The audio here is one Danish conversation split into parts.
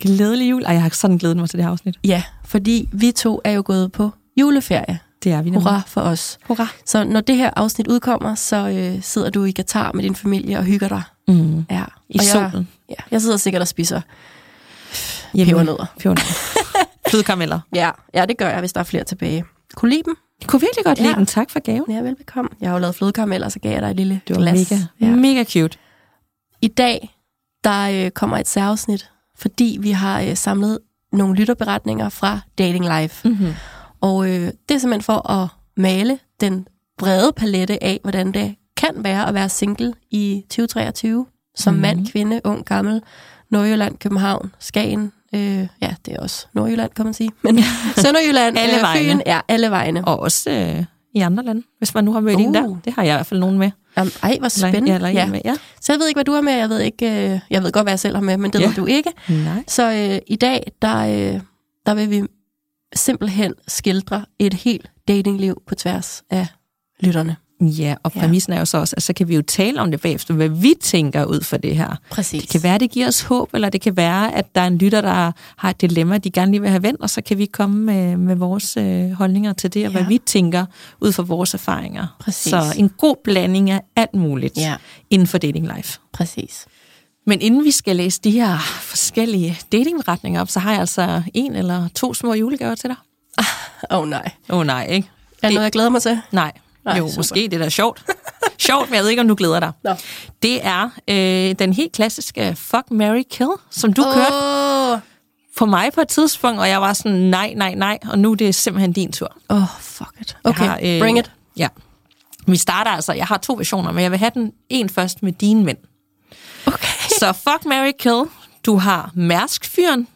Glædelig jul. Ej, jeg har sådan glædet mig til det her afsnit. Ja, fordi vi to er jo gået på juleferie. Det er vi nemlig. Hurra for os. Hurra. Så når det her afsnit udkommer, så øh, sidder du i Katar med din familie og hygger dig. Mm. Ja. I og solen. Jeg, ja, jeg sidder sikkert og spiser Hjemme. pebernødder. Pebernødder. Flødekarameller. Ja, ja, det gør jeg, hvis der er flere tilbage. Kunne lide dem? Jeg kunne virkelig godt Ja. lide den. Tak for gaven. Ja, velbekomme. Jeg har jo lavet flødekarameller, så gav jeg dig et lille Det var glas. mega, Ja. mega cute. I dag, der øh, kommer et særafsnit, fordi vi har øh, samlet nogle lytterberetninger fra Dating Life. Mm-hmm. Og øh, det er simpelthen for at male den brede palette af, hvordan det kan være at være single i 2023. Som Mhm. mm. mand, kvinde, ung, gammel, Nordjylland, København, Skagen. Øh, ja, det er også Nordjylland, kan man sige. Men Sønderjylland, Alle øh. Fyn, ja, alle vegne. Og også øh, i andre lande, hvis man nu har mødt uh. en der. Uh. Det har jeg i hvert fald nogen med. Um, ej, hvor spændende. Ja, eller en med. Ja. Så jeg ved ikke, hvad du har med. Jeg ved, ikke, øh, jeg ved godt, hvad jeg selv har med, men det Ja. ved du ikke. Nej. Så øh, i dag, der, øh, der vil vi simpelthen skildre et helt datingliv på tværs af lytterne. Ja, og Ja. præmissen er jo så også, at så kan vi jo tale om det bagefter, hvad vi tænker ud for det her. Præcis. Det kan være, det giver os håb, eller det kan være, at der er en lytter, der har et dilemma, de gerne lige vil have vendt, og så kan vi komme med, med vores øh, holdninger til det, og Ja. hvad vi tænker ud fra vores erfaringer. Præcis. Så en god blanding af alt muligt Ja. inden for dating life. Præcis. Men inden vi skal læse de her forskellige datingretninger op, så har jeg altså en eller to små julegaver til dig. Åh oh, nej. Åh oh, nej, ikke? Er det noget, jeg glæder mig til? Nej. Nej, jo, super. måske det er da sjovt. sjovt, men jeg ved ikke, om du glæder dig. Nå. Det er øh, den helt klassiske Fuck, Mary Kill, som du oh. kørte Åh, på mig på et tidspunkt, og jeg var sådan, nej, nej, nej, og nu er det simpelthen din tur. oh, fuck it. Okay, Jeg har, øh, bring it. Ja. Vi starter altså, jeg har to versioner, men jeg vil have den en først med dine mænd. Okay. Så Fuck, Mary Kill, du har Mærsk-fyren,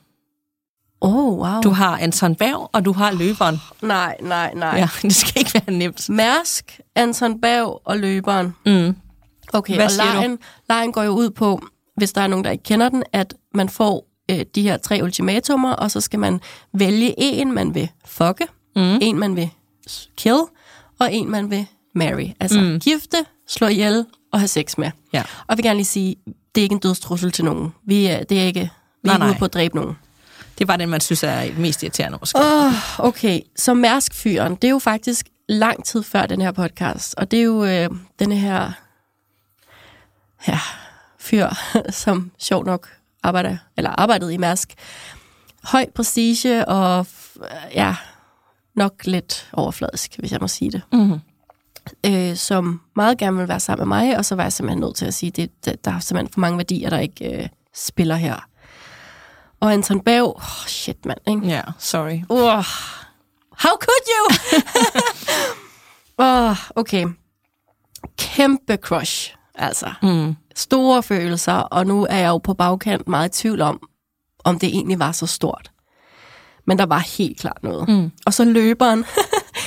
Oh, wow. du har Anton Berg, og du har løberen. Nej, nej, nej. Ja, det skal ikke være nemt. Mærsk, Anton Bav og løberen. Mm. Okay, Hvad og lejen, lejen går jo ud på, hvis der er nogen, der ikke kender den, at man får øh, de her tre ultimatumer, og så skal man vælge en, man vil fucke, Mm. en, man vil kill, og en, man vil marry. Altså mm. gifte, slå ihjel og have sex med. Ja. Og vil gerne lige sige, det er ikke en dødstrussel til nogen. Vi er, det er ikke, vi er Nej, ikke ude på at dræbe nogen. Det var den, man synes er et mest irriterende måske. Oh, okay, så Mærsk-fyren, det er jo faktisk lang tid før den her podcast, og det er jo øh, denne her ja, fyr, som sjov nok arbejder, eller arbejdede i Mærsk. Høj prestige og f- ja, nok lidt overfladisk, hvis jeg må sige det. Mm. Øh, som meget gerne vil være sammen med mig, og så var jeg simpelthen nødt til at sige, det, det, der er simpelthen for mange værdier, der ikke øh, spiller her. Og Anton Bav, oh, shit mand, ikke? Ja, sorry. Oh, how could you? oh, okay. Kæmpe crush, altså. Mm. Store følelser, og nu er jeg jo på bagkant meget i tvivl om, om det egentlig var så stort. Men der var helt klart noget. Mm. Og så løberen,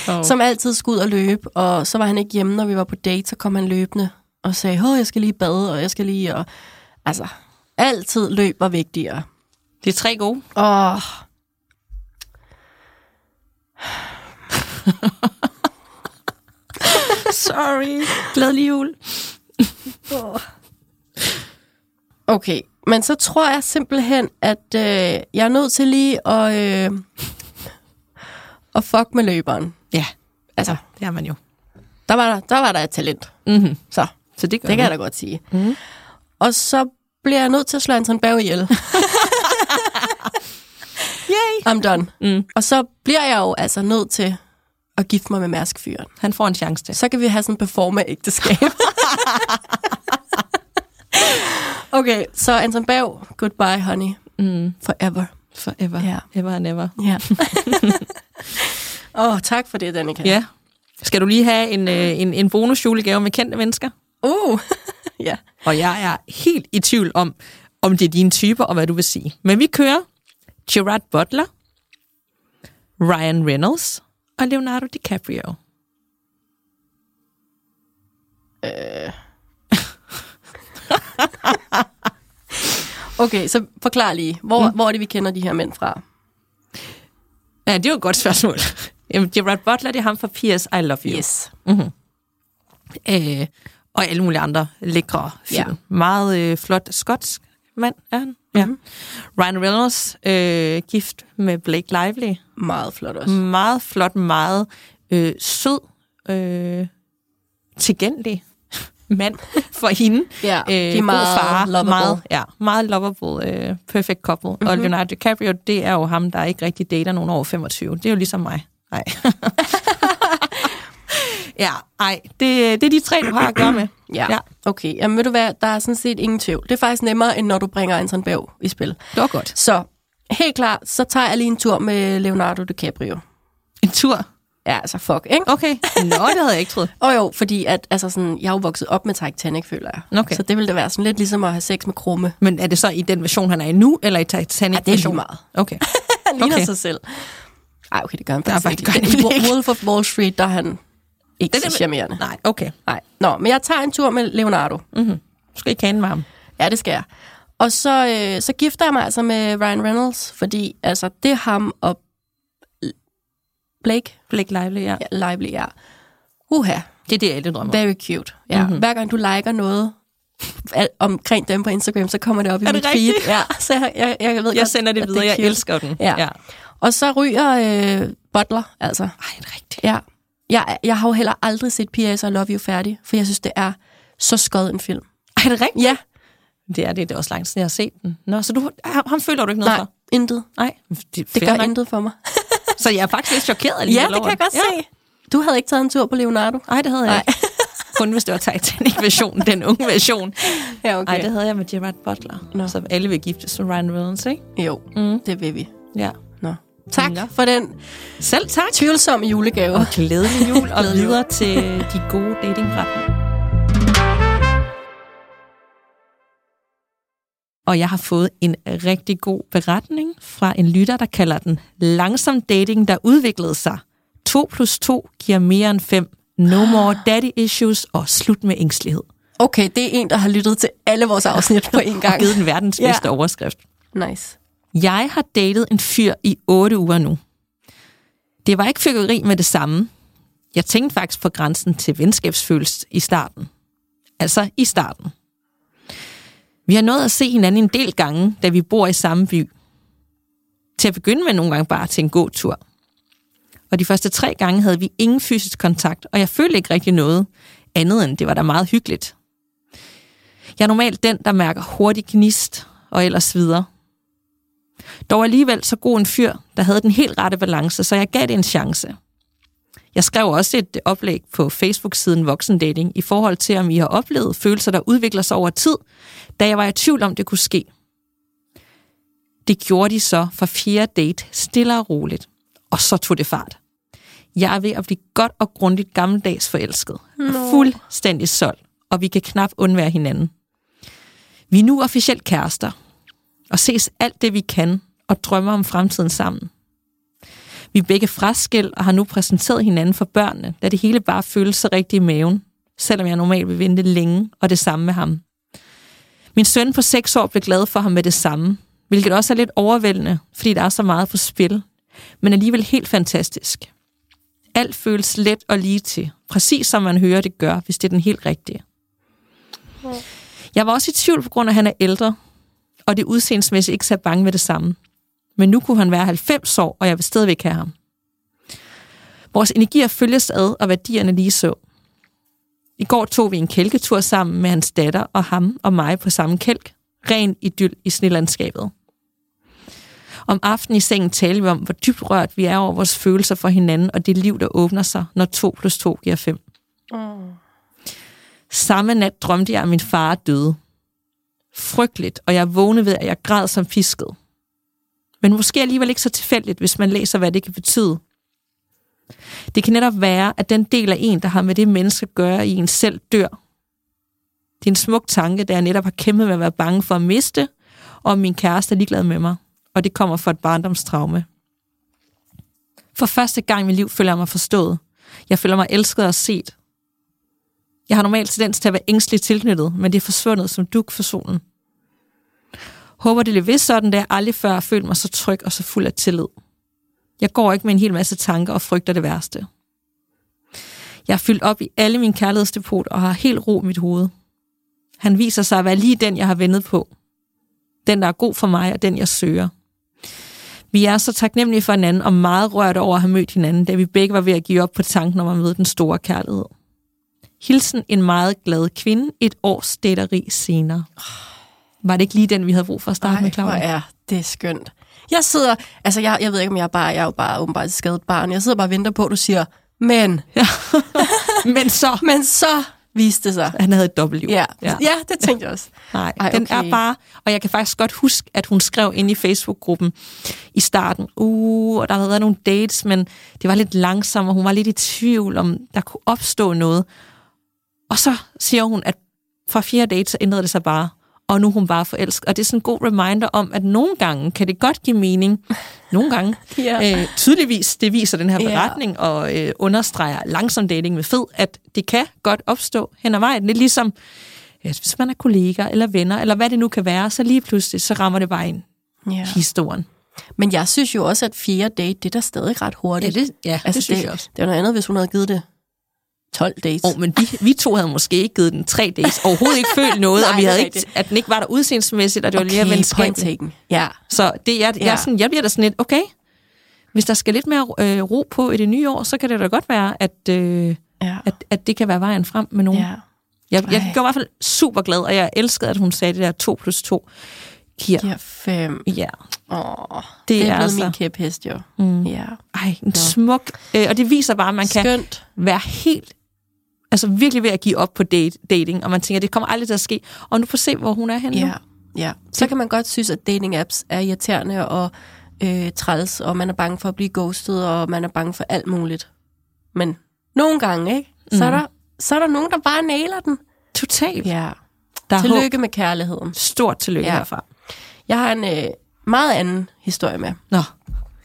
Oh. som altid skulle ud og løbe, og så var han ikke hjemme, når vi var på date, så kom han løbende og sagde, åh, jeg skal lige bade, og jeg skal lige, og altså, altid løb var vigtigere. Det er tre gode. Åh. Sorry. Glædelig jul. Okay, men så tror jeg simpelthen, at øh, jeg er nødt til lige at, øh, at fuck med løberen. Ja, Altså, det er man jo. der var der, der, var der et talent. Mm-hmm. Så, Så det det kan jeg da godt sige. Mm. Og så bliver jeg nødt til at slå Anton Berg ihjel. Yay. I'm done. Mm. Og så bliver jeg jo altså nødt til at gifte mig med Mærskfyren. Han får en chance til. Så kan vi have sådan en performa-ægteskab. okay, så Anton Berg, goodbye honey, Mm. forever. Forever. Ja. Ever and ever. Ja. Åh, oh, tak for det, Danika. Ja. Skal du lige have en, øh, en, en bonus julegave med kendte mennesker? Uh, ja. Og jeg er helt i tvivl om, om det er dine typer, og hvad du vil sige. Men vi kører Gerard Butler, Ryan Reynolds og Leonardo DiCaprio. Okay, så forklar lige. Hvor, mm. hvor er det, vi kender de her mænd fra? Ja, det er jo et godt spørgsmål. Jamen, Gerard Butler, det er ham fra P.S. I Love You. Yes. Øh, og alle mulige andre lækre film. Ja. Meget øh, flot skotsk mand er han. Ja. Mhm. Ryan Reynolds, øh, gift med Blake Lively. Meget flot også. Meget flot, meget øh, sød, øh, tilgængelig mand for hende. Ja, de er god meget far, lovable. Meget, ja, meget lovable, øh, perfect couple. Mm-hmm. Og Leonardo DiCaprio, det er jo ham, der ikke rigtig dater nogen over 25. Det er jo ligesom mig. Nej. ja, ej, det, det er de tre, du har at gøre med. Ja. Ja. ja. Okay, jamen ved du hvad, der er sådan set ingen tvivl. Det er faktisk nemmere, end når du bringer Anton Bav i spil. Det var godt. Så helt klart, så tager jeg lige en tur med Leonardo DiCaprio. En tur. Ja, altså fuck, ikke? Okay. Nå, det havde jeg ikke troet. Og jo, fordi at, altså sådan, jeg er jo vokset op med Titanic, føler jeg. Okay. Så det ville da være sådan lidt ligesom at have sex med krumme. Men er det så i den version, han er i nu, eller i Titanic? Ja, det er lige meget. Okay. Han ligner Okay. sig selv. Ej, okay, det gør han faktisk det ikke. gør I ikke. Wolf of Wall Street, der er han ikke er- så charmerende. Nej, okay. Nej. Nå, men jeg tager en tur med Leonardo. Du skal ikke kende med ham. Ja, det skal jeg. Og så, øh, så gifter jeg mig altså med Ryan Reynolds, fordi altså, det er ham og Blake Blake Lively, ja. ja, Lively, ja. Uha, Det er det, alle drømmer. very cute. Ja. Mhm. Mm-hmm. Hver gang du liker noget omkring dem på Instagram, så kommer det op i Er mit det feed. rigtigt? Ja, så jeg, jeg, jeg ved Jeg godt, sender det at videre, er jeg elsker den. Ja. ja. Og så ryger øh, Butler, altså. Ej, det er rigtigt. Ja. Jeg, jeg har jo heller aldrig set P.S. I Love You færdig, for jeg synes, det er så skød en film. Ej, er det rigtigt? Ja, Det er det, det er også lang tid, jeg har set den. Nå, så du, ham, føler du ikke noget nej, for? intet. Nej, Det fair gør nok. intet for mig. Så jeg er faktisk lidt chokeret ja, alligevel det over kan jeg godt Ja. se. Du havde ikke taget en tur på Leonardo? Nej, det havde jeg Nej. ikke. Kun hvis det var Titanic-versionen, den unge version. Ja, Nej, det havde jeg med Gerard Butler. Nå. Så alle vil giftes med Ryan Reynolds, ikke? Jo, Mm. det vil vi. Ja. Tak Nå. for den Selv tak. tvivlsomme julegave. Og glædelig jul, og videre til de gode datingretninger. Og jeg har fået en rigtig god beretning fra en lytter, der kalder den Langsom dating, der udviklede sig. 2 plus 2 giver mere end 5. No more daddy issues og slut med ængstelighed. Okay, det er en, der har lyttet til alle vores afsnit på en Og gang. givet den verdens Ja. bedste overskrift. Nice. Jeg har datet en fyr i 8 uger nu. Det var ikke fyrkeri med det samme. Jeg tænkte faktisk på grænsen til venskabsfølelse i starten. Altså i starten. Vi har nået at se hinanden en del gange, da vi bor i samme by. Til at begynde med nogle gange bare til en god tur. Og de første tre gange havde vi ingen fysisk kontakt, og jeg følte ikke rigtig noget andet end det var da meget hyggeligt. Jeg er normalt den, der mærker hurtig gnist og ellers videre. Dog alligevel så god en fyr, der havde den helt rette balance, så jeg gav det en chance. Jeg skrev også et oplæg på Facebook-siden Voksendating i forhold til, om I har oplevet følelser, der udvikler sig over tid, da jeg var i tvivl om, det kunne ske. Det gjorde de så for fjerde date, stille og roligt. Og så tog det fart. Jeg er ved at blive godt og grundigt gammeldags forelsket. Og fuldstændig solgt, og vi kan knap undvære hinanden. Vi er nu officielt kærester, og ses alt det, vi kan, og drømmer om fremtiden sammen. Vi er begge fraskilt og har nu præsenteret hinanden for børnene, da det hele bare føles så rigtigt i maven, selvom jeg normalt vil vente længe, og det samme med ham. Min søn på 6 år blev glad for ham med det samme, hvilket også er lidt overvældende, fordi der er så meget på spil, men alligevel helt fantastisk. Alt føles let og lige til, præcis som man hører det gør, hvis det er den helt rigtige. Jeg var også i tvivl på grund af, at han er ældre, og det udseendsmæssigt ikke så bange med det samme. Men nu kunne han være 90 år, og jeg vil stadigvæk have ham. Vores energier følges ad, og værdierne lige så. I går tog vi en kælketur sammen med hans datter og ham og mig på samme kælk. Ren idyll i snelandskabet. Om aftenen i sengen talte vi om, hvor dybt rørt vi er over vores følelser for hinanden, og det liv, der åbner sig, når 2 plus 2 giver 5. Samme nat drømte jeg, at min far døde. Frygteligt, og jeg vågnede ved, at jeg græd som fisket. Men måske alligevel ikke så tilfældigt, hvis man læser, hvad det kan betyde. Det kan netop være, at den del af en, der har med det menneske at gøre i en selv, dør. Det er en smuk tanke, da jeg netop har kæmpet med at være bange for at miste, og om min kæreste er ligeglad med mig, og det kommer fra et barndomstraume. For første gang i mit liv føler jeg mig forstået. Jeg føler mig elsket og set. Jeg har normalt tendens til at være ængstelig tilknyttet, men det er forsvundet som duk for solen. Håber det er vist sådan, da jeg aldrig før har følt mig så tryg og så fuld af tillid. Jeg går ikke med en hel masse tanker og frygter det værste. Jeg er fyldt op i alle mine kærlighedsdepot og har helt ro i mit hoved. Han viser sig at være lige den, jeg har ventet på. Den, der er god for mig, og den, jeg søger. Vi er så taknemmelige for hinanden og meget rørt over at have mødt hinanden, da vi begge var ved at give op på tanken om at møde den store kærlighed. Hilsen en meget glad kvinde et års dateri senere. Var det ikke lige den, vi havde brug for at starte Ej, med, Claudia? er det skønt. Jeg sidder, altså jeg, jeg ved ikke, om jeg er bare, jeg er jo bare åbenbart et skadet barn. Jeg sidder bare og venter på, at du siger, men, Ja. Men så, men så viste det sig. han havde et dobbeltliv. Ja, ja. ja det tænkte jeg også. Nej, Ej, Ej, den okay. er bare... Og jeg kan faktisk godt huske, at hun skrev ind i Facebook-gruppen i starten, uh, og der havde været nogle dates, men det var lidt langsomt, og hun var lidt i tvivl, om der kunne opstå noget. Og så siger hun, at fra fjerde date, så ændrede det sig bare, og nu er hun bare forelsket. Og det er sådan en god reminder om, at nogle gange kan det godt give mening. Nogle gange. Ja. øh, tydeligvis, det viser den her beretning, og øh, understreger langsom dating med fed, at det kan godt opstå hen ad vejen. Lidt ligesom, ja, hvis man er kolleger eller venner, eller hvad det nu kan være, så lige pludselig, så rammer det bare ind Ja. historien. Men jeg synes jo også, at fjerde date, det er da stadig ret hurtigt. Ja, det, ja, altså, det synes det, jeg også. Det er noget andet, hvis hun havde givet det 12 dates. Oh, men vi, vi to havde måske ikke givet den tre days, overhovedet ikke følt noget, Nej, og vi havde ikke, at den ikke var der udseendsmæssigt, og det var mere venskabeligt. Ja. Så det, jeg, jeg, Ja. sådan, jeg bliver da sådan lidt, okay, hvis der skal lidt mere øh, ro på i det nye år, så kan det da godt være, at, øh, Ja. at, at det kan være vejen frem med nogen. ja. Jeg, jeg Ej. gjorde i hvert fald super glad, og jeg elskede, at hun sagde det der 2 plus 2 giver. Giver fem. Ja, Åh, Det det, er er altså- min kæphest, jo. Mm. Ja. ej, en smuk... Øh, og det viser bare, at man kan Skønt. være helt... Altså virkelig ved at give op på date, dating, og man tænker, det kommer aldrig til at ske. Og nu får se, hvor hun er henne nu. Ja. ja. Så kan man godt synes, at dating apps er irriterende og øh, træls, og man er bange for at blive ghostet, og man er bange for alt muligt. Men nogle gange, ikke? Så, er, Mm. der, så er der nogen, der bare nailer den. Totalt. Ja. Der er håb. Tillykke med kærligheden. Stort tillykke Ja. herfra. Jeg har en øh, meget anden historie med. Nå,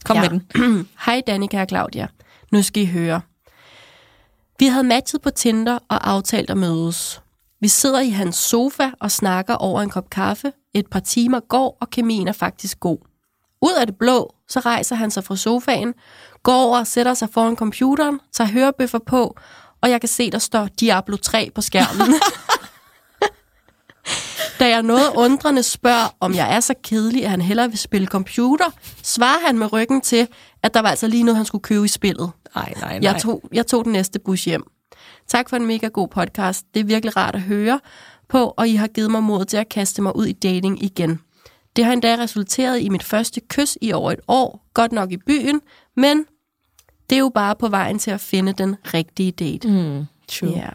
kom Ja. med den. Hej Danika og Claudia. Nu skal I høre. Vi havde matchet på Tinder og aftalt at mødes. Vi sidder i hans sofa og snakker over en kop kaffe. Et par timer går, og kemien er faktisk god. Ud af det blå, så rejser han sig fra sofaen, går over og sætter sig foran computeren, tager hørebøffer på, og jeg kan se, der står Diablo 3 på skærmen. Da jeg noget undrende spørger, om jeg er så kedelig, at han hellere vil spille computer, svarer han med ryggen til, at der var altså lige noget, han skulle købe i spillet. Nej, nej, nej. Jeg tog, jeg tog den næste bus hjem. Tak for en mega god podcast. Det er virkelig rart at høre på, og I har givet mig mod til at kaste mig ud i dating igen. Det har endda resulteret i mit første kys i over et år, godt nok i byen, men det er jo bare på vejen til at finde den rigtige date. Mm, true. Ja.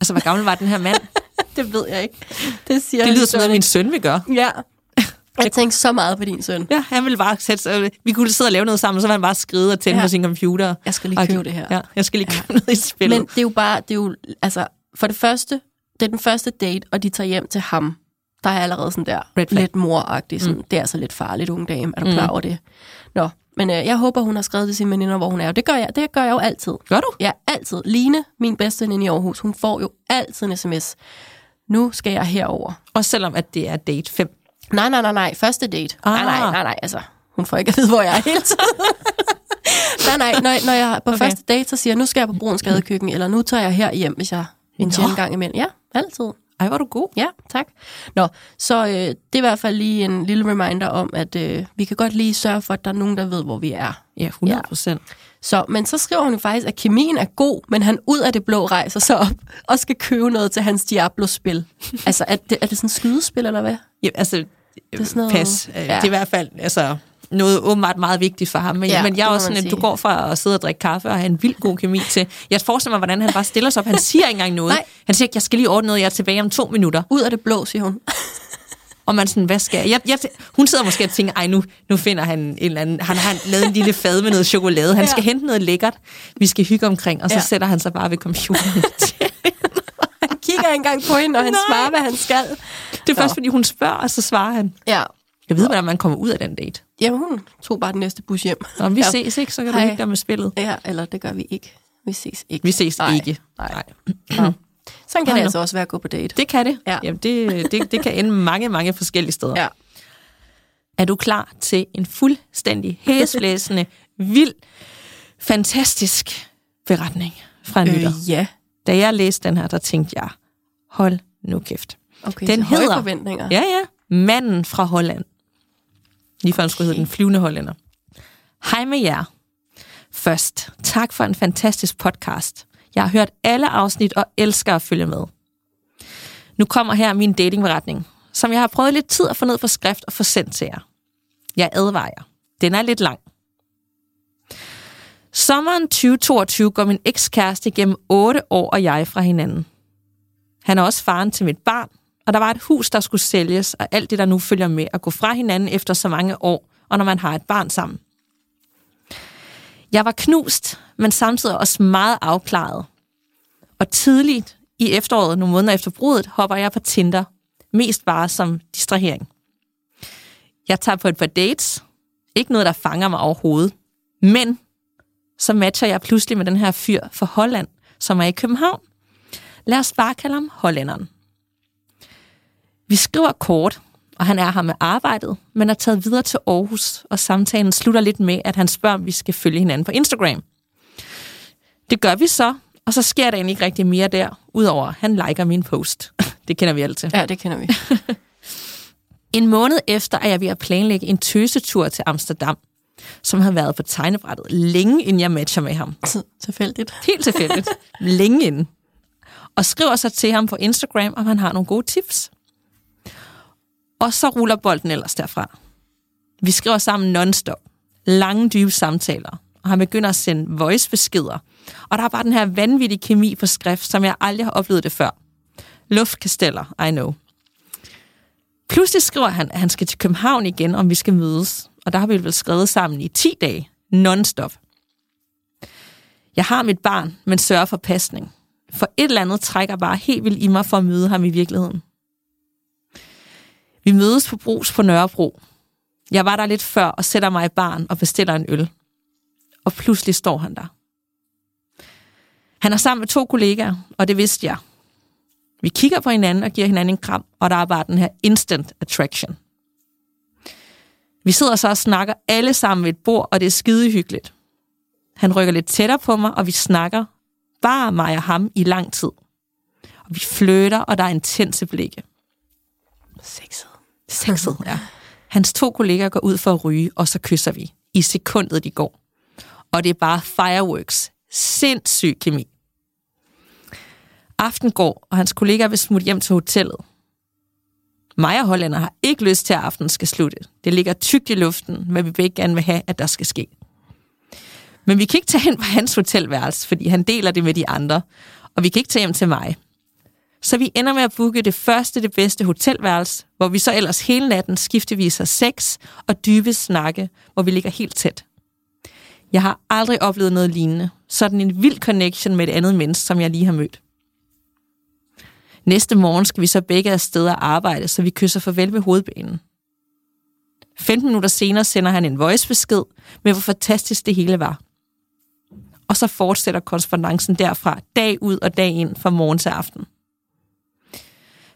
Altså, hvor gammel var den her mand? Det ved jeg ikke. Det siger Det lyder som noget, min søn vil gøre. Ja. Jeg tænkte så meget på din søn. Ja, han ville bare sætte sig, vi kunne sidde og lave noget sammen, så var han bare skride og tænde Ja. på sin computer. Jeg skal lige Og- købe det her. Ja, jeg skal lige Ja. købe noget i spillet. Men det er jo bare, det er jo, altså, for det første, det er den første date, og de tager hjem til ham. Der er allerede sådan der, Red flag. lidt moragtigt. Sådan, mm. Det er altså lidt farligt, unge dame. Er du klar over det? Nå, men øh, jeg håber, hun har skrevet til sine veninder, hvor hun er. Og det gør jeg, det gør jeg jo altid. Gør du? Ja, altid. Line, min bedste veninde i Aarhus, hun får jo altid en sms. Nu skal jeg herover. Også selvom, at det er date 5. Nej, nej, nej, nej. Første date. Ah. Nej, nej, nej, nej. Altså, hun får ikke at vide, hvor jeg er hele tiden. nej, nej. Når, når jeg på Okay. første date, så siger jeg, nu skal jeg på Bruns Gadekøkken, eller nu tager jeg her hjem, hvis jeg en sjældent gang imellem. Ja, altid. Ej, er du god. Ja, tak. Nå, så øh, det er i hvert fald lige en lille reminder om, at øh, vi kan godt lige sørge for, at der er nogen, der ved, hvor vi er. Ja, 100 procent. Så, men så skriver hun jo faktisk, at kemien er god, men han ud af det blå rejser sig op og skal købe noget til hans Diablo-spil. altså, er det, er det sådan et skydespil, eller hvad? Ja, altså, det er sådan noget- pas. Ja. Ja. Det er i hvert fald altså, noget åbenbart meget vigtigt for ham. Men, ja, men jeg er også sådan, at du går fra at sidde og drikke kaffe og have en vild god kemi til... Jeg forestiller mig, hvordan han bare stiller sig op. Han siger ikke engang noget. Nej. Han siger, jeg skal lige ordne noget, jeg er tilbage om to minutter. Ud af det blå, siger hun. Og man sådan, hvad skal jeg? jeg, jeg hun sidder måske og tænker, ej nu, nu finder han en eller anden, han har lavet en lille fad med noget chokolade. Han Ja. skal hente noget lækkert, vi skal hygge omkring, og så Ja. sætter han sig bare ved computeren. Han kigger engang på hende, og han Nej. svarer, hvad han skal. Det er først, fordi hun spørger, og så svarer han. Ja. Jeg ved, hvordan man kommer ud af den date. Jamen, hun tog bare den næste bus hjem. Nå, vi ja. ses ikke, så kan du Hej. hygge dig med spillet. Ja, eller det gør vi ikke. Vi ses ikke. Vi ses Nej. ikke. Nej. Nej. Sådan kan Hold det nu. altså også være at gå på date. Det kan det. Ja. Jamen, det, det, det kan ende mange, mange forskellige steder. Ja. Er du klar til en fuldstændig hæsblæsende, vild, fantastisk beretning fra en lytter? Øh, ja. Da jeg læste den her, der tænkte jeg, hold nu kæft. Okay, Den så høje hedder- forventninger. Ja, ja. Manden fra Holland. Lige før han skulle hedde den flyvende hollænder. Hej med jer. Først, tak for en fantastisk podcast. Jeg har hørt alle afsnit og elsker at følge med. Nu kommer her min datingberetning, som jeg har prøvet lidt tid at få ned på skrift og få sendt til jer. Jeg advarer. Den er lidt lang. Sommeren 2022 går min ekskæreste gennem 8 år og jeg fra hinanden. Han er også faren til mit barn, og der var et hus, der skulle sælges, og alt det, der nu følger med at gå fra hinanden efter så mange år, og når man har et barn sammen. Jeg var knust, men samtidig også meget afklaret. Og tidligt i efteråret, nogle måneder efter brudet, hopper jeg på Tinder, mest bare som distrahering. Jeg tager på et par dates, ikke noget, der fanger mig overhovedet, men så matcher jeg pludselig med den her fyr fra Holland, som er i København. Lad os bare kalde ham hollænderen. Vi skriver kort, og han er her med arbejdet, men er taget videre til Aarhus, og samtalen slutter lidt med, at han spørger, om vi skal følge hinanden på Instagram. Det gør vi så, og så sker der egentlig ikke rigtig mere der, udover at han liker min post. Det kender vi altid. Ja, det kender vi. En måned efter er jeg ved at planlægge en tøsetur til Amsterdam, som har været på tegnebrættet længe inden jeg matcher med ham. Tilfældigt. Helt tilfældigt. længe inden. Og skriver så til ham på Instagram, om han har nogle gode tips. Og så ruller bolden ellers derfra. Vi skriver sammen non-stop. Lange, dybe samtaler. Og han begynder at sende voice-beskeder. Og der er bare den her vanvittige kemi på skrift, som jeg aldrig har oplevet det før. Luftkasteller, I know. Pludselig skriver han, at han skal til København igen, om vi skal mødes. Og der har vi vel skrevet sammen i 10 dage, non-stop. Jeg har mit barn, men sørger for pasning. For et eller andet trækker bare helt vildt i mig for at møde ham i virkeligheden. Vi mødes på Brus på Nørrebro. Jeg var der lidt før og sætter mig i barn og bestiller en øl. Og pludselig står han der. Han er sammen med to kollegaer, og det vidste jeg. Vi kigger på hinanden og giver hinanden en kram, og der er bare den her instant attraction. Vi sidder så og snakker alle sammen ved et bord, og det er skide hyggeligt. Han rykker lidt tættere på mig, og vi snakker, bare mig og ham, i lang tid. Og vi flytter, og der er intense blikke. Sexet. Sexet, ja. Hans to kollegaer går ud for at ryge, og så kysser vi. I sekundet, de går. Og det er bare fireworks. Sindssyg kemi. Aften går, og hans kollegaer vil smutte hjem til hotellet. Mig og Hollænder har ikke lyst til, at aftenen skal slutte. Det ligger tykt i luften, hvad vi begge gerne vil have, at der skal ske. Men vi kan ikke tage hen på hans hotelværelse, fordi han deler det med de andre, og vi kan ikke tage hjem til mig. Så vi ender med at booke det første, det bedste hotelværelse, hvor vi så ellers hele natten skiftevis har sex og dybe snakke, hvor vi ligger helt tæt. Jeg har aldrig oplevet noget lignende. Sådan en vild connection med et andet menneske, som jeg lige har mødt. Næste morgen skal vi så begge afsted og arbejde, så vi kysser farvel ved hovedbanen. 15 minutter senere sender han en voicebesked med, hvor fantastisk det hele var. Og så fortsætter korrespondancen derfra dag ud og dag ind fra morgen til aften.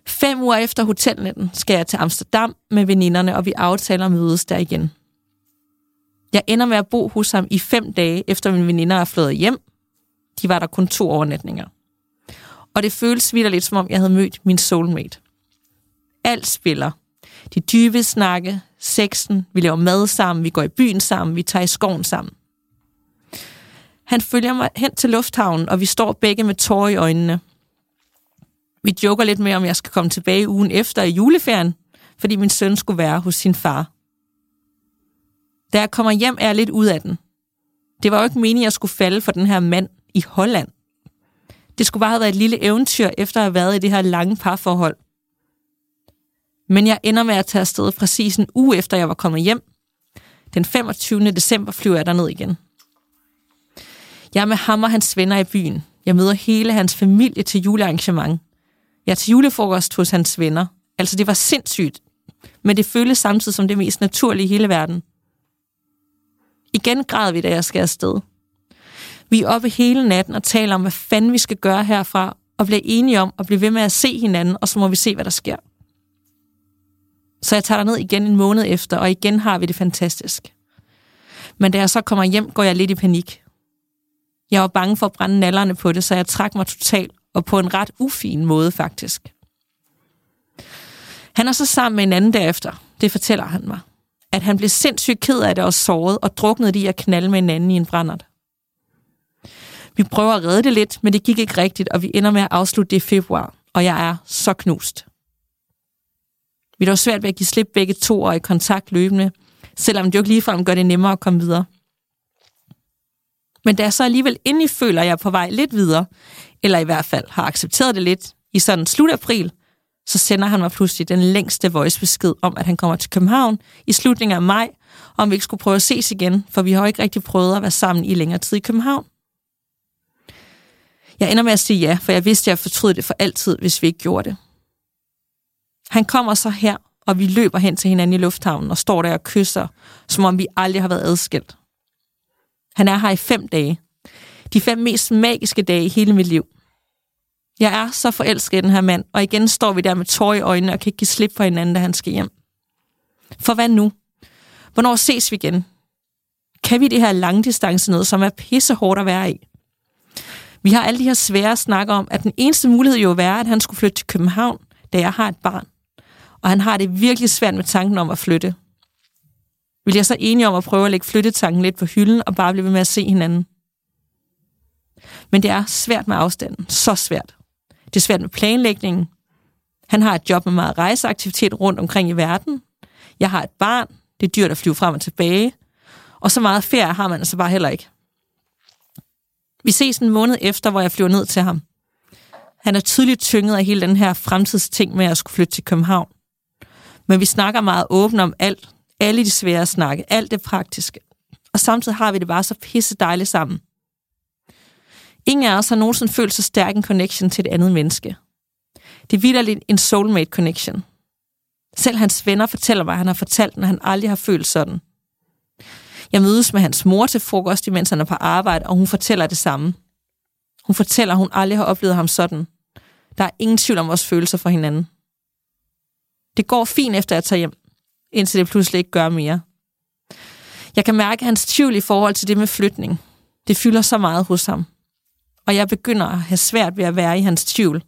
Fem uger efter hotelnetten skal jeg til Amsterdam med veninderne, og vi aftaler at mødes der igen. Jeg ender med at bo hos ham i fem dage, efter mine veninder er flået hjem. De var der kun to overnatninger. Og det føles videre lidt, som om jeg havde mødt min soulmate. Alt spiller. De dybe snakke, sexen, vi laver mad sammen, vi går i byen sammen, vi tager i skoven sammen. Han følger mig hen til lufthavnen, og vi står begge med tårer i øjnene. Vi joker lidt med, om jeg skal komme tilbage ugen efter i juleferien, fordi min søn skulle være hos sin far. Da jeg kommer hjem, er jeg lidt ud af den. Det var jo ikke meningen, at jeg skulle falde for den her mand i Holland. Det skulle bare have været et lille eventyr, efter at have været i det her lange parforhold. Men jeg ender med at tage afsted præcis en uge efter, jeg var kommet hjem. Den 25. december flyver jeg derned igen. Jeg er med ham og hans venner i byen. Jeg møder hele hans familie til julearrangement jeg til julefrokost hos hans venner. Altså, det var sindssygt. Men det føltes samtidig som det mest naturlige i hele verden. Igen græd vi, da jeg skal afsted. Vi er oppe hele natten og taler om, hvad fanden vi skal gøre herfra, og bliver enige om at blive ved med at se hinanden, og så må vi se, hvad der sker. Så jeg tager ned igen en måned efter, og igen har vi det fantastisk. Men da jeg så kommer hjem, går jeg lidt i panik. Jeg var bange for at brænde nallerne på det, så jeg trak mig totalt, og på en ret ufin måde faktisk. Han er så sammen med en anden derefter, det fortæller han mig, at han blev sindssygt ked af det og såret og druknede det i at knalde med en anden i en brændert. Vi prøver at redde det lidt, men det gik ikke rigtigt, og vi ender med at afslutte det i februar, og jeg er så knust. Vi er dog svært ved at give slip begge to og i kontakt løbende, selvom det jo ikke ligefrem gør det nemmere at komme videre. Men da jeg så alligevel indeni føler, at jeg er på vej lidt videre, eller i hvert fald har accepteret det lidt, i sådan slut april, så sender han mig pludselig den længste voicebesked om, at han kommer til København i slutningen af maj, og om vi ikke skulle prøve at ses igen, for vi har jo ikke rigtig prøvet at være sammen i længere tid i København. Jeg ender med at sige ja, for jeg vidste, at jeg fortrød det for altid, hvis vi ikke gjorde det. Han kommer så her, og vi løber hen til hinanden i lufthavnen og står der og kysser, som om vi aldrig har været adskilt. Han er her i fem dage. De fem mest magiske dage i hele mit liv. Jeg er så forelsket i den her mand, og igen står vi der med tår i øjnene og kan ikke give slip for hinanden, da han skal hjem. For hvad nu? Hvornår ses vi igen? Kan vi det her langdistance noget, som er pissehårdt at være i? Vi har alle de her svære snakker om, at den eneste mulighed jo være, at han skulle flytte til København, da jeg har et barn. Og han har det virkelig svært med tanken om at flytte. Vil jeg så enige om at prøve at lægge flyttetanken lidt på hylden og bare blive ved med at se hinanden? Men det er svært med afstanden. Så svært. Det er svært med planlægningen. Han har et job med meget rejseaktivitet rundt omkring i verden. Jeg har et barn. Det er dyrt at flyve frem og tilbage. Og så meget ferie har man altså bare heller ikke. Vi ses en måned efter, hvor jeg flyver ned til ham. Han er tydeligt tynget af hele den her fremtidsting med at skulle flytte til København. Men vi snakker meget åbent om alt. Alle de svære snakke. Alt det praktiske. Og samtidig har vi det bare så pisse dejligt sammen. Ingen af os har nogensinde følt så stærk en connection til et andet menneske. Det er vidderligt en soulmate connection. Selv hans venner fortæller mig, at han har fortalt, at han aldrig har følt sådan. Jeg mødes med hans mor til frokost, imens han er på arbejde, og hun fortæller det samme. Hun fortæller, at hun aldrig har oplevet ham sådan. Der er ingen tvivl om vores følelser for hinanden. Det går fint efter jeg tager hjem, indtil det pludselig ikke gør mere. Jeg kan mærke hans tvivl i forhold til det med flytning. Det fylder så meget hos ham. Og jeg begynder at have svært ved at være i hans tvivl.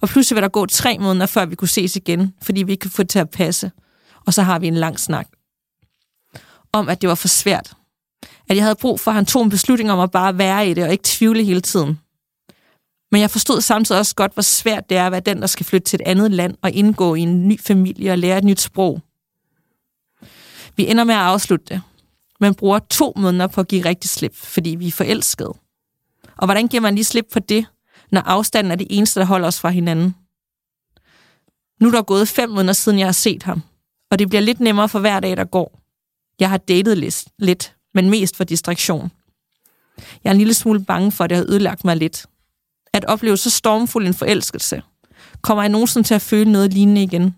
Og pludselig vil der gå tre måneder, før vi kunne ses igen, fordi vi ikke kan få det til at passe. Og så har vi en lang snak om, at det var for svært. At jeg havde brug for, at han tog en beslutning om at bare være i det, og ikke tvivle hele tiden. Men jeg forstod samtidig også godt, hvor svært det er at være den, der skal flytte til et andet land og indgå i en ny familie og lære et nyt sprog. Vi ender med at afslutte det, men bruger to måneder på at give rigtig slip, fordi vi er forelskede. Og hvordan giver man lige slip på det, når afstanden er det eneste, der holder os fra hinanden? Nu er der gået fem måneder siden, jeg har set ham, og det bliver lidt nemmere for hver dag, der går. Jeg har datet lidt, men mest for distraktion. Jeg er en lille smule bange for, at det har ødelagt mig lidt. At opleve så stormfuld en forelskelse. Kommer jeg nogensinde til at føle noget lignende igen?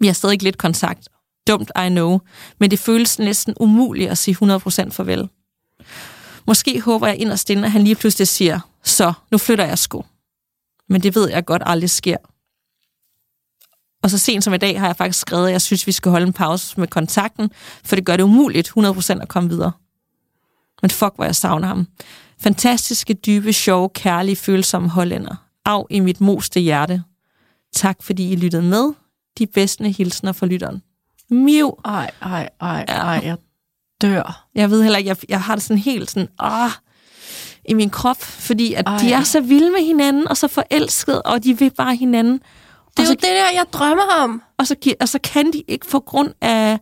Vi har stadig lidt kontakt. Dumt, I know. Men det føles næsten umuligt at sige 100% farvel. Måske håber jeg inderst inde, at han lige pludselig siger, så, nu flytter jeg sgu. Men det ved jeg godt aldrig sker. Og så sent som i dag har jeg faktisk skrevet, at jeg synes, vi skal holde en pause med kontakten, for det gør det umuligt 100% at komme videre. Men fuck, hvor jeg savner ham. Fantastiske, dybe, sjove, kærlige, følsomme hollænder. Af i mit moste hjerte. Tak, fordi I lyttede med. De bedste hilsner fra lytteren. Miu. Ej, ej, ej, ej, jeg dør. Jeg ved heller ikke, jeg, jeg har det sådan helt sådan, ah, i min krop, fordi at de er så vilde med hinanden, og så forelskede, og de vil bare hinanden. Det er jo det der, jeg drømmer om. Og så, og så kan de ikke få grund af,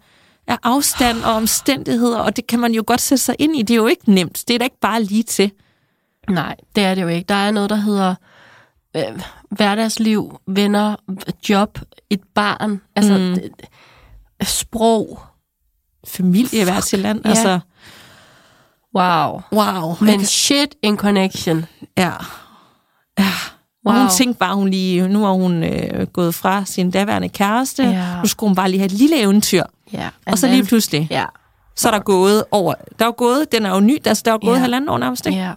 af afstand og omstændigheder, og det kan man jo godt sætte sig ind i. Det er jo ikke nemt. Det er da ikke bare lige til. Nej, det er det jo ikke. Der er noget, der hedder øh, hverdagsliv, venner, job, et barn, altså mm. Sprog. Familie i hvert sit land. Ja. Altså, wow. Wow. Men shit in connection. Ja. Ja. Wow. hun tænkte bare, hun lige, nu er hun øh, gået fra sin daværende kæreste. Ja. Nu skulle hun bare lige have et lille eventyr. Ja. Og så lige pludselig, Ja. så er der gået over... Der er gået, den er jo ny, altså, der er jo gået Ja. halvanden år nærmest, ikke? Ja.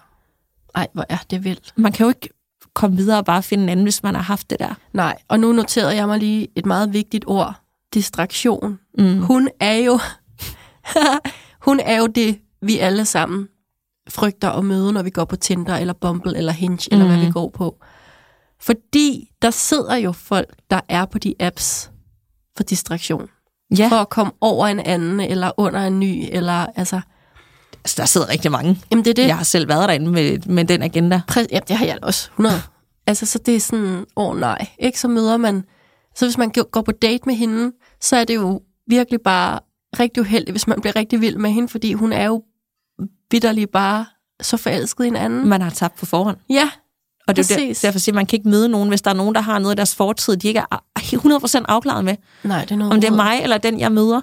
Ej, hvor er det vildt. Man kan jo ikke komme videre og bare finde en anden, hvis man har haft det der. Nej, og nu noterede jeg mig lige et meget vigtigt ord. Distraktion. Mm. Hun er jo... hun er jo det, vi alle sammen frygter at møde, når vi går på Tinder, eller Bumble, eller Hinge, eller hvad vi går på. Fordi der sidder jo folk, der er på de apps for distraktion. Ja, For at komme over en anden, eller under en ny, eller altså... altså, der sidder rigtig mange. Jamen det er det. Jeg har selv været derinde med, med den agenda. Præ- ja, det har jeg også. 100. altså, så det er sådan, åh oh, nej. Ikke så møder man... Så hvis man går på date med hende, så er det jo virkelig bare rigtig uheldigt, hvis man bliver rigtig vild med hende, fordi hun er jo vidderligt bare så forelsket i en anden. Man har tabt på forhånd. Ja, Og det er der, derfor siger, at man kan ikke møde nogen, hvis der er nogen, der har noget af deres fortid, de ikke er 100% afklaret med. nej, det er noget Om det er mig eller den, jeg møder,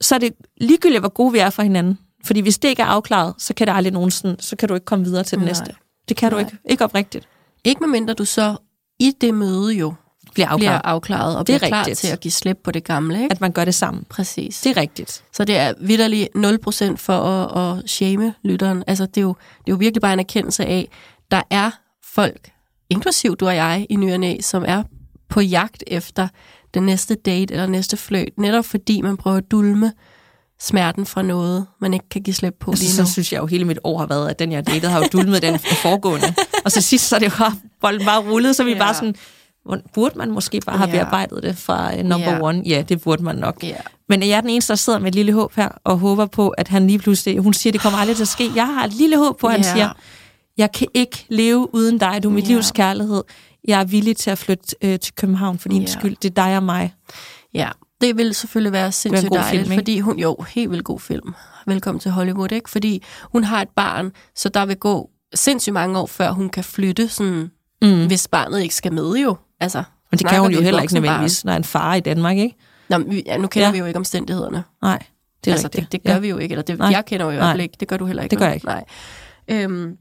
så er det ligegyldigt, hvor gode vi er for hinanden. Fordi hvis det ikke er afklaret, så kan det aldrig nogensinde, så kan du ikke komme videre til den Nej. næste. Det kan du Nej. ikke. Ikke oprigtigt. Ikke medmindre du så i det møde jo Bliver afklaret. bliver afklaret og Det er bliver klar rigtigt. til at give slip på det gamle. Ikke? At man gør det sammen. Præcis. Det er rigtigt. Så det er vidderligt 0% for at, at shame lytteren. Altså, det er, jo, det er jo virkelig bare en erkendelse af, der er folk, inklusiv du og jeg i ny og næ, som er på jagt efter den næste date eller næste fløjt, netop fordi man prøver at dulme smerten fra noget, man ikke kan give slip på Altså, lige nu. så synes jeg jo, hele mit år har været, at den, jeg datede, har jo dulmet den foregående. Og så sidst, så er det jo bare, bolden bare rullet, så vi Ja. bare sådan, burde man måske bare have Ja. bearbejdet det fra uh, number Ja. one? Ja, det burde man nok. Ja. Men jeg er den eneste, der sidder med et lille håb her, og håber på, at han lige pludselig, hun siger, det kommer aldrig til at ske. Jeg har et lille håb på, at han Ja. siger, jeg kan ikke leve uden dig, du er mit Ja. livs kærlighed. Jeg er villig til at flytte øh, til København for din Ja. skyld. Det er dig og mig. Ja, det vil selvfølgelig være sindssygt god dejligt, film, ikke? fordi hun, jo, helt vildt god film. Velkommen til Hollywood, ikke? Fordi hun har et barn, så der vil gå sindssygt mange år, før hun kan flytte, sådan, Mm. hvis barnet ikke skal med jo. Altså, Men det kan hun jo heller ikke nødvendigvis, når er en far i Danmark, ikke? Nå, men ja, nu kender Ja. vi jo ikke omstændighederne. Nej, det er altså, rigtigt. det, det gør ja. vi jo ikke, eller det, Nej. jeg kender jo i hvert fald ikke. Det gør du heller ikke. Det gør jeg ikke. Nej. Øhm,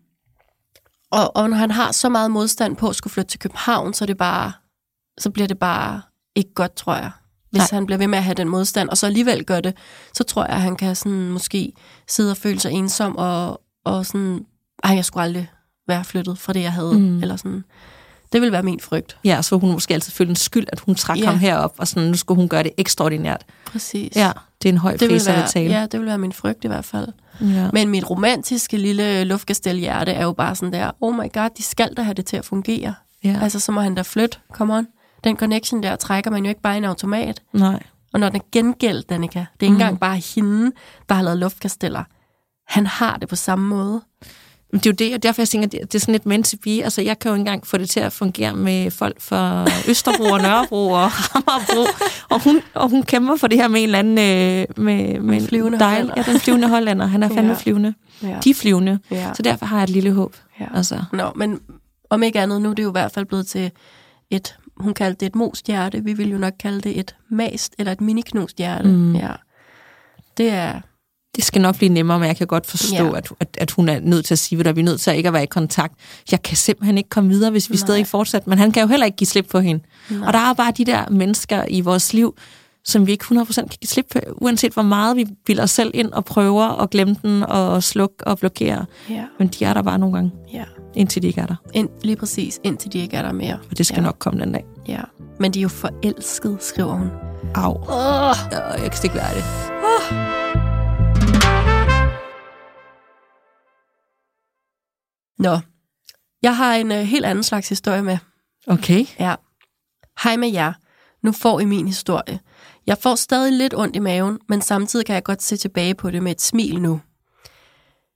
og, og når han har så meget modstand på at skulle flytte til København, så, er det bare, så bliver det bare ikke godt, tror jeg. Hvis Nej. Han bliver ved med at have den modstand, og så alligevel gør det, så tror jeg, at han kan sådan måske sidde og føle sig ensom, og, og sådan, ej, jeg skulle aldrig være flyttet fra det, jeg havde. Mm. Eller sådan. Det vil være min frygt. Ja, så hun måske altid føle en skyld, at hun trak Ja. ham herop, og sådan, nu skulle hun gøre det ekstraordinært. Præcis. Ja, det er en høj det pris at betale. ja, det vil være min frygt i hvert fald. Ja. Men mit romantiske lille luftkastelhjerte er jo bare sådan der, oh my god, de skal da have det til at fungere. Ja. Altså, så må han da flytte, come on. Den connection der trækker man jo ikke bare i en automat. Nej. Og når den er gengældt, Danika, det er ikke Mm. engang bare hende, der har lavet luftkasteller. Han har det på samme måde. Men det er jo det, og derfor jeg tænker, det det er sådan lidt meant to be. Altså, jeg kan jo ikke engang få det til at fungere med folk fra Østerbro og Nørrebro og Hammerbro. Og hun, og hun kæmper for det her med en eller anden... Øh, med, med en flyvende dejl-. Ja, den flyvende hollænder. Han er fandme Ja. flyvende. Ja. De er flyvende. ja. Så derfor har jeg et lille håb. ja. Altså, Nå, men om ikke andet, nu er det jo i hvert fald blevet til et, hun kaldte det et most hjerte. Vi vil jo nok kalde det et mast eller et miniknust hjerte. Mm. Ja. Det er, det skal nok blive nemmere, men jeg kan godt forstå, Ja. at, at, at hun er nødt til at sige, at vi er nødt til at ikke at være i kontakt. Jeg kan simpelthen ikke komme videre, hvis vi Nej. stadig fortsætter. Men han kan jo heller ikke give slip på hende. Nej. Og der er bare de der mennesker i vores liv, som vi ikke 100% kan give slip på, uanset hvor meget vi bilder os selv ind og prøver at glemme den og slukke og blokere. ja, Men de er der bare nogle gange, ja. indtil de ikke er der. Ind, lige præcis, indtil de ikke er der mere. Og det skal Ja. nok komme den dag. Ja. Men de er jo forelskede, skriver hun. Au. Oh. Jeg kan ikke være det. Nå, jeg har en uh, helt anden slags historie med. Okay. Ja. Hej med jer. Nu får I min historie. Jeg får stadig lidt ondt i maven, men samtidig kan jeg godt se tilbage på det med et smil nu.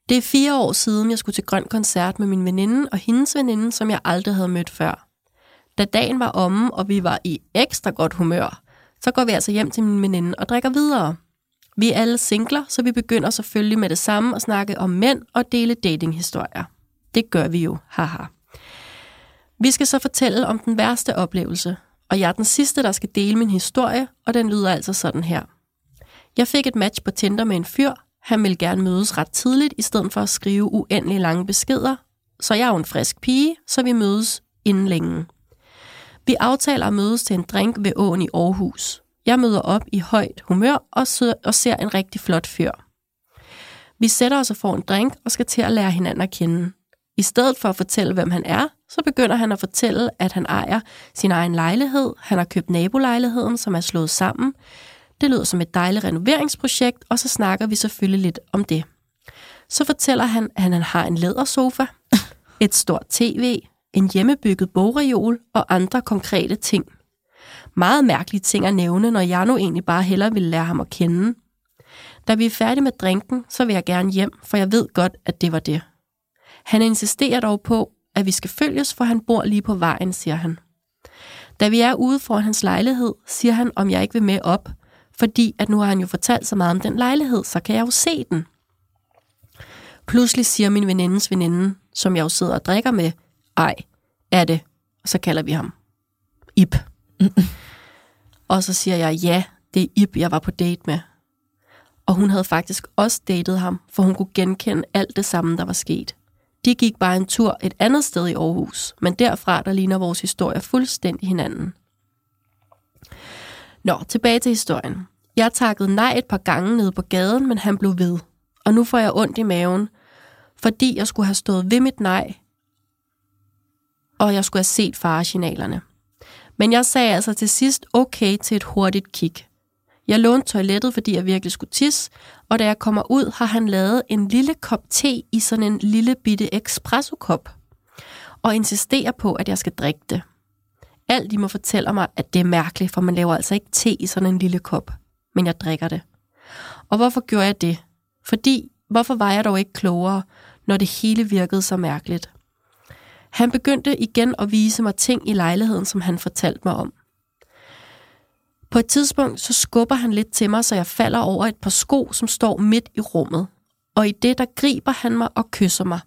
Det er fire år siden, jeg skulle til grøn koncert med min veninde og hendes veninde, som jeg aldrig havde mødt før. Da dagen var omme, og vi var i ekstra godt humør, så går vi altså hjem til min veninde og drikker videre. Vi er alle singler, så vi begynder selvfølgelig med det samme at snakke om mænd og dele datinghistorier. Det gør vi jo, haha. Vi skal så fortælle om den værste oplevelse, og jeg er den sidste, der skal dele min historie, og den lyder altså sådan her. Jeg fik et match på Tinder med en fyr. Han ville gerne mødes ret tidligt, i stedet for at skrive uendelig lange beskeder. Så jeg er jo en frisk pige, så vi mødes inden længe. Vi aftaler at mødes til en drink ved åen i Aarhus. Jeg møder op i højt humør og, og ser en rigtig flot fyr. Vi sætter os og får en drink og skal til at lære hinanden at kende. I stedet for at fortælle, hvem han er, så begynder han at fortælle, at han ejer sin egen lejlighed. Han har købt nabolejligheden, som er slået sammen. Det lyder som et dejligt renoveringsprojekt, og så snakker vi selvfølgelig lidt om det. Så fortæller han, at han har en lædersofa, et stort tv, en hjemmebygget bogreol og andre konkrete ting. Meget mærkelige ting at nævne, når jeg nu egentlig bare hellere vil lære ham at kende. Da vi er færdige med drinken, så vil jeg gerne hjem, for jeg ved godt, at det var det. Han insisterer dog på, at vi skal følges, for han bor lige på vejen, siger han. Da vi er ude foran hans lejlighed, siger han, om jeg ikke vil med op, fordi at nu har han jo fortalt så meget om den lejlighed, så kan jeg jo se den. Pludselig siger min venindes veninde, som jeg jo sidder og drikker med, ej, er det? Og så kalder vi ham Ip. og så siger jeg, ja, det er Ip, jeg var på date med. Og hun havde faktisk også datet ham, for hun kunne genkende alt det samme, der var sket. De gik bare en tur et andet sted i Aarhus, men derfra der ligner vores historie fuldstændig hinanden. Nå, tilbage til historien. Jeg takkede nej et par gange nede på gaden, men han blev ved. Og nu får jeg ondt i maven, fordi jeg skulle have stået ved mit nej, og jeg skulle have set faresignalerne. Men jeg sagde altså til sidst okay til et hurtigt kig. Jeg lånte toilettet, fordi jeg virkelig skulle tisse, og da jeg kommer ud, har han lavet en lille kop te i sådan en lille bitte espresso-kop, og insisterer på, at jeg skal drikke det. Alt de må fortæller mig, at det er mærkeligt, for man laver altså ikke te i sådan en lille kop, men jeg drikker det. Og hvorfor gjorde jeg det? Fordi, hvorfor var jeg dog ikke klogere, når det hele virkede så mærkeligt? Han begyndte igen at vise mig ting i lejligheden, som han fortalte mig om. På et tidspunkt så skubber han lidt til mig, så jeg falder over et par sko, som står midt i rummet. Og i det, der griber han mig og kysser mig.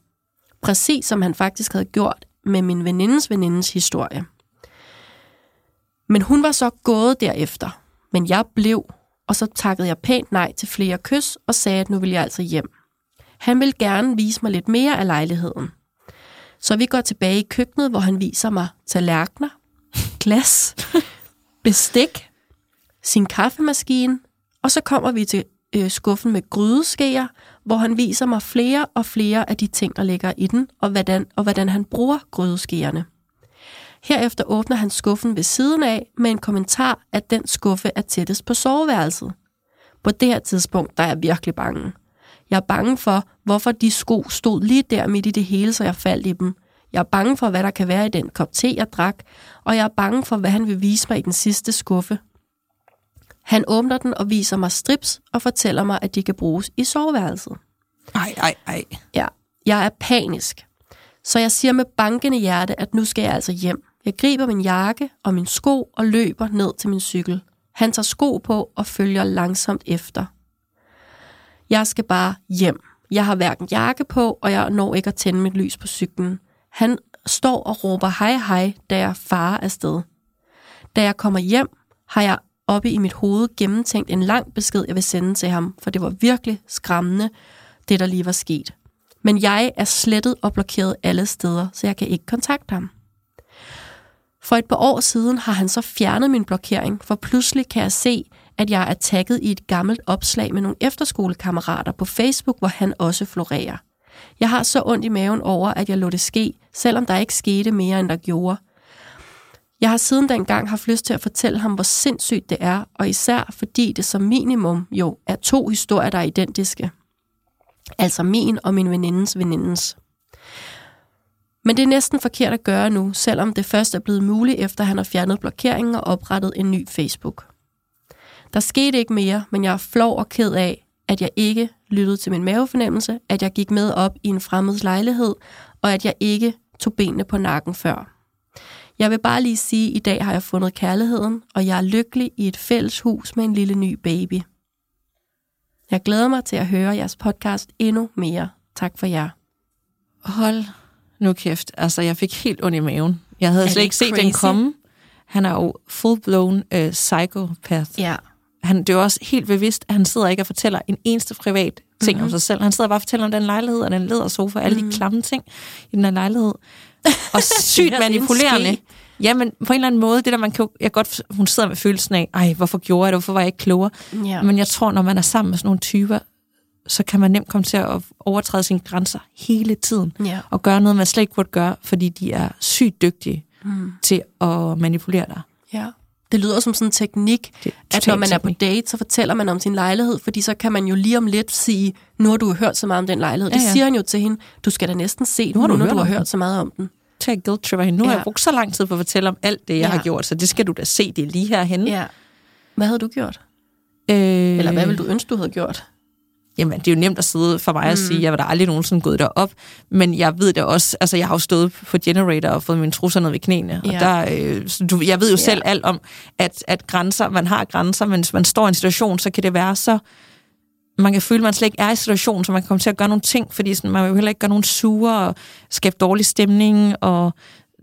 Præcis som han faktisk havde gjort med min venindes venindes historie. Men hun var så gået derefter. Men jeg blev, og så takkede jeg pænt nej til flere kys og sagde, at nu vil jeg altså hjem. Han vil gerne vise mig lidt mere af lejligheden. Så vi går tilbage i køkkenet, hvor han viser mig tallerkener, glas, bestik, sin kaffemaskine, og så kommer vi til øh, skuffen med grydeskeer, hvor han viser mig flere og flere af de ting, der ligger i den, og hvordan, og hvordan han bruger grydeskeerne. Herefter åbner han skuffen ved siden af med en kommentar, at den skuffe er tættest på soveværelset. På det her tidspunkt, der er jeg virkelig bange. Jeg er bange for, hvorfor de sko stod lige der midt i det hele, så jeg faldt i dem. Jeg er bange for, hvad der kan være i den kop te, jeg drak, og jeg er bange for, hvad han vil vise mig i den sidste skuffe. Han åbner den og viser mig strips og fortæller mig, at de kan bruges i soveværelset. Ej, ej, ej. Ja, jeg er panisk. Så jeg siger med bankende hjerte, at nu skal jeg altså hjem. Jeg griber min jakke og min sko og løber ned til min cykel. Han tager sko på og følger langsomt efter. Jeg skal bare hjem. Jeg har hverken jakke på, og jeg når ikke at tænde mit lys på cyklen. Han står og råber hej hej, da jeg farer afsted. Da jeg kommer hjem, har jeg oppe i mit hoved gennemtænkt en lang besked, jeg vil sende til ham, for det var virkelig skræmmende, det der lige var sket. Men jeg er slettet og blokeret alle steder, så jeg kan ikke kontakte ham. For et par år siden har han så fjernet min blokering, for pludselig kan jeg se, at jeg er tagget i et gammelt opslag med nogle efterskolekammerater på Facebook, hvor han også florerer. Jeg har så ondt i maven over, at jeg lå det ske, selvom der ikke skete mere, end der gjorde. Jeg har siden dengang haft lyst til at fortælle ham, hvor sindssygt det er, og især fordi det som minimum jo er to historier, der er identiske. Altså min og min venindes venindens. Men det er næsten forkert at gøre nu, selvom det først er blevet muligt, efter han har fjernet blokeringen og oprettet en ny Facebook. Der skete ikke mere, men jeg er flov og ked af, at jeg ikke lyttede til min mavefornemmelse, at jeg gik med op i en fremmeds lejlighed, og at jeg ikke tog benene på nakken før. Jeg vil bare lige sige, at i dag har jeg fundet kærligheden, og jeg er lykkelig i et fælles hus med en lille ny baby. Jeg glæder mig til at høre jeres podcast endnu mere. Tak for jer. Hold nu kæft. Altså, jeg fik helt ondt i maven. Jeg havde slet ikke set crazy? den komme. Han er jo full-blown uh, psychopath. Ja. Han, det er jo også helt bevidst, at han sidder ikke og fortæller en eneste privat ting mm-hmm. om mhm. sig selv. Han sidder bare og fortæller om den lejlighed og den ledersofa og alle mm. de mhm. klamme ting i den her lejlighed. og sygt er manipulerende. Ja, men på en eller anden måde, det der man kan jeg godt, hun sidder med følelsen af, ej, hvorfor gjorde jeg det, hvorfor var jeg ikke klogere? Ja. Men jeg tror, når man er sammen med sådan nogle typer, så kan man nemt komme til at overtræde sine grænser hele tiden. Ja. Og gøre noget, man slet ikke burde gøre, fordi de er sygt dygtige Mm. til at manipulere dig. Ja. Det lyder som sådan en teknik, Det at når man er på date, så fortæller man om sin lejlighed, fordi så kan man jo lige om lidt sige, nu har du hørt så meget om den lejlighed. Det Ja, ja. siger han jo til hende, du skal da næsten se den, har nu, du hørt du har om den." hørt så meget om den. Tag guilt hende. Nu har Ja. jeg brugt så lang tid på at fortælle om alt det, jeg Ja. har gjort, så det skal du da se, det er lige herhenne. Ja. Hvad havde du gjort? Øh, Eller hvad ville du ønske, du havde gjort? Jamen, det er jo nemt at sidde for mig mm. at sige, jeg var da aldrig nogensinde gået derop, men jeg ved det også, altså jeg har jo stået på Generator og fået mine trusser ned ved knæene, Ja. og der, øh, så du, jeg ved jo Ja. selv alt om, at, at grænser, man har grænser, men hvis man står i en situation, så kan det være så, man kan føle, at man slet ikke er i situationen, så man kan komme til at gøre nogle ting, fordi sådan, man vil jo heller ikke gøre nogen sure og skabe dårlig stemning, og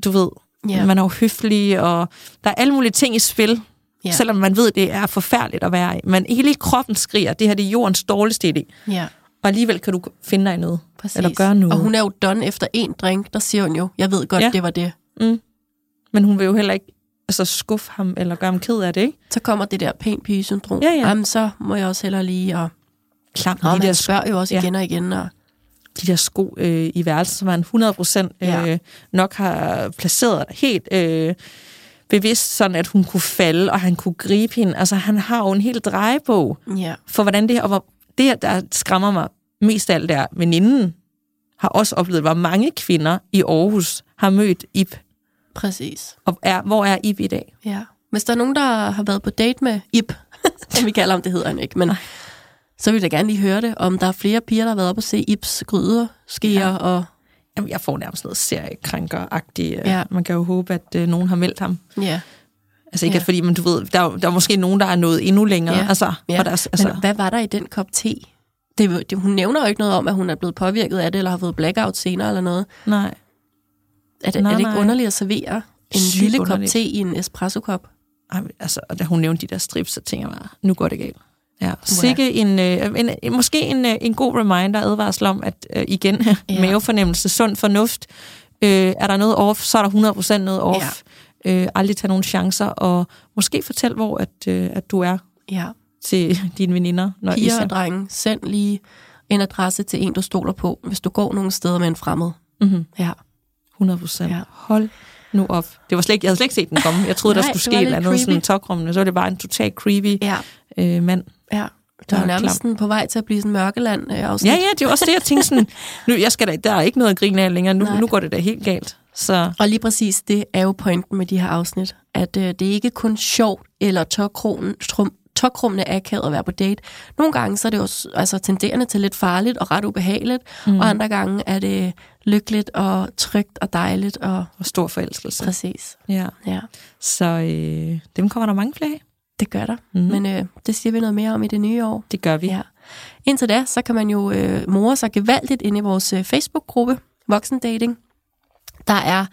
du ved, Ja. man er jo høflig, og der er alle mulige ting i spil, Ja. selvom man ved, det er forfærdeligt at være i. Men hele kroppen skriger, det her det er jordens dårligste idé. Ja, Og alligevel kan du finde dig noget. præcis. Eller gøre noget. Og hun er jo done efter en drink, der siger hun jo, jeg ved godt, Ja. det var det. Mm. Men hun vil jo heller ikke altså, skuffe ham, eller gøre ham ked af det, ikke? Så kommer det der pæn pige-syndrom. Ja, ja. Jamen, så må jeg også hellere lige... Og, Klam, og de, man der, spørger jo også ja. igen og igen. Og, de der sko øh, i værelset, som han 100% øh, Ja. nok har placeret helt øh, bevidst, sådan at hun kunne falde, og han kunne gribe hende. Altså, han har jo en helt drejebog ja, for, hvordan det her... Og hvor, det, der skræmmer mig mest af alt, er, veninden har også oplevet, hvor mange kvinder i Aarhus har mødt Ip. præcis. Og er, hvor er Ip i dag? Ja. Hvis der er nogen, der har været på date med Ip, som vi kalder ham, det hedder han ikke, men så vil jeg gerne lige høre det, om der er flere piger, der har været op og se Ips gryder, skeer ja. og... Jamen, jeg får nærmest noget seriekrænker-agtigt. Ja. Ja. Man kan jo håbe, at øh, nogen har meldt ham. Ja. Altså ikke, Ja. ja. fordi, men du ved, der, er der er måske nogen, der er nået endnu længere. Ja. Altså, Ja. Og der, Altså, men hvad var der i den kop te? Det, det, hun nævner jo ikke noget om, at hun er blevet påvirket af det, eller har fået blackout senere eller noget. nej. Er det, Nej, er det ikke nej. underligt at servere en Sygt lille kop underligt. te i en espresso-kop? Ej, men altså, og da hun nævnte de der strips, så tænker jeg bare, nu går det galt. Ja, sikke en, øh, en, en, måske en, øh, en god reminder, advarsel om, at øh, igen, Ja. mavefornemmelse, sund fornuft, øh, er der noget off, så er der 100% noget off. Ja. Øh, aldrig tage nogle chancer, og måske fortæl, hvor at, øh, at du er Ja. til dine veninder. Når Piger og drenge, send lige en adresse til en, du stoler på, hvis du går nogle steder med en fremmed. Mhm. Ja. 100 procent. Ja. Ja. Hold nu op. Det var slet ikke, jeg havde slet ikke set den komme. Jeg troede, der Nej, skulle det ske et eller andet creepy. sådan tokrummende. Så var det bare en total creepy Ja. øh, mand. Ja. Der er nærmest sådan på vej til at blive sådan mørkeland øh, afsnit. Ja, ja, det er også det, jeg tænkte sådan, nu, jeg skal da, der er ikke noget at grine af længere. Nu, Nej. nu går det da helt galt. Så Og lige præcis det er jo pointen med de her afsnit, at øh, det er ikke kun sjovt eller tokrummende akavet at være på date. Nogle gange så er det jo altså, tenderende til lidt farligt og ret ubehageligt, mm. og andre gange er det lykkeligt og trygt og dejligt. Og og stor forelskelse. præcis, Ja. ja, Så øh, dem kommer der mange flere af. Det gør der. Mm. Men øh, det siger vi noget mere om i det nye år. Det gør vi. Ja. Indtil da, så kan man jo øh, more sig gevaldigt ind i vores øh, Facebook-gruppe, Voksendating. Der er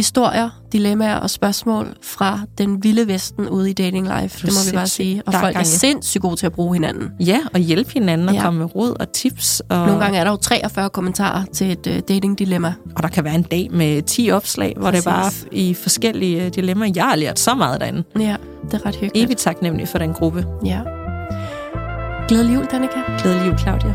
historier, dilemmaer og spørgsmål fra den vilde vesten ude i dating life. Det må vi bare sige. Og folk er sindssygt gode til at bruge hinanden. Ja, og hjælpe hinanden og Ja. komme med råd og tips. Og, Nogle gange er der jo 43 kommentarer til et øh, dating-dilemma. og der kan være en dag med 10 opslag, hvor det er bare Præcis. i forskellige øh, dilemmaer. Jeg har lært så meget derinde. Ja, det er ret hyggeligt. Evigt taknemmelig for den gruppe. Ja. Glædelig jul, Danika. Glædelig jul, Claudia.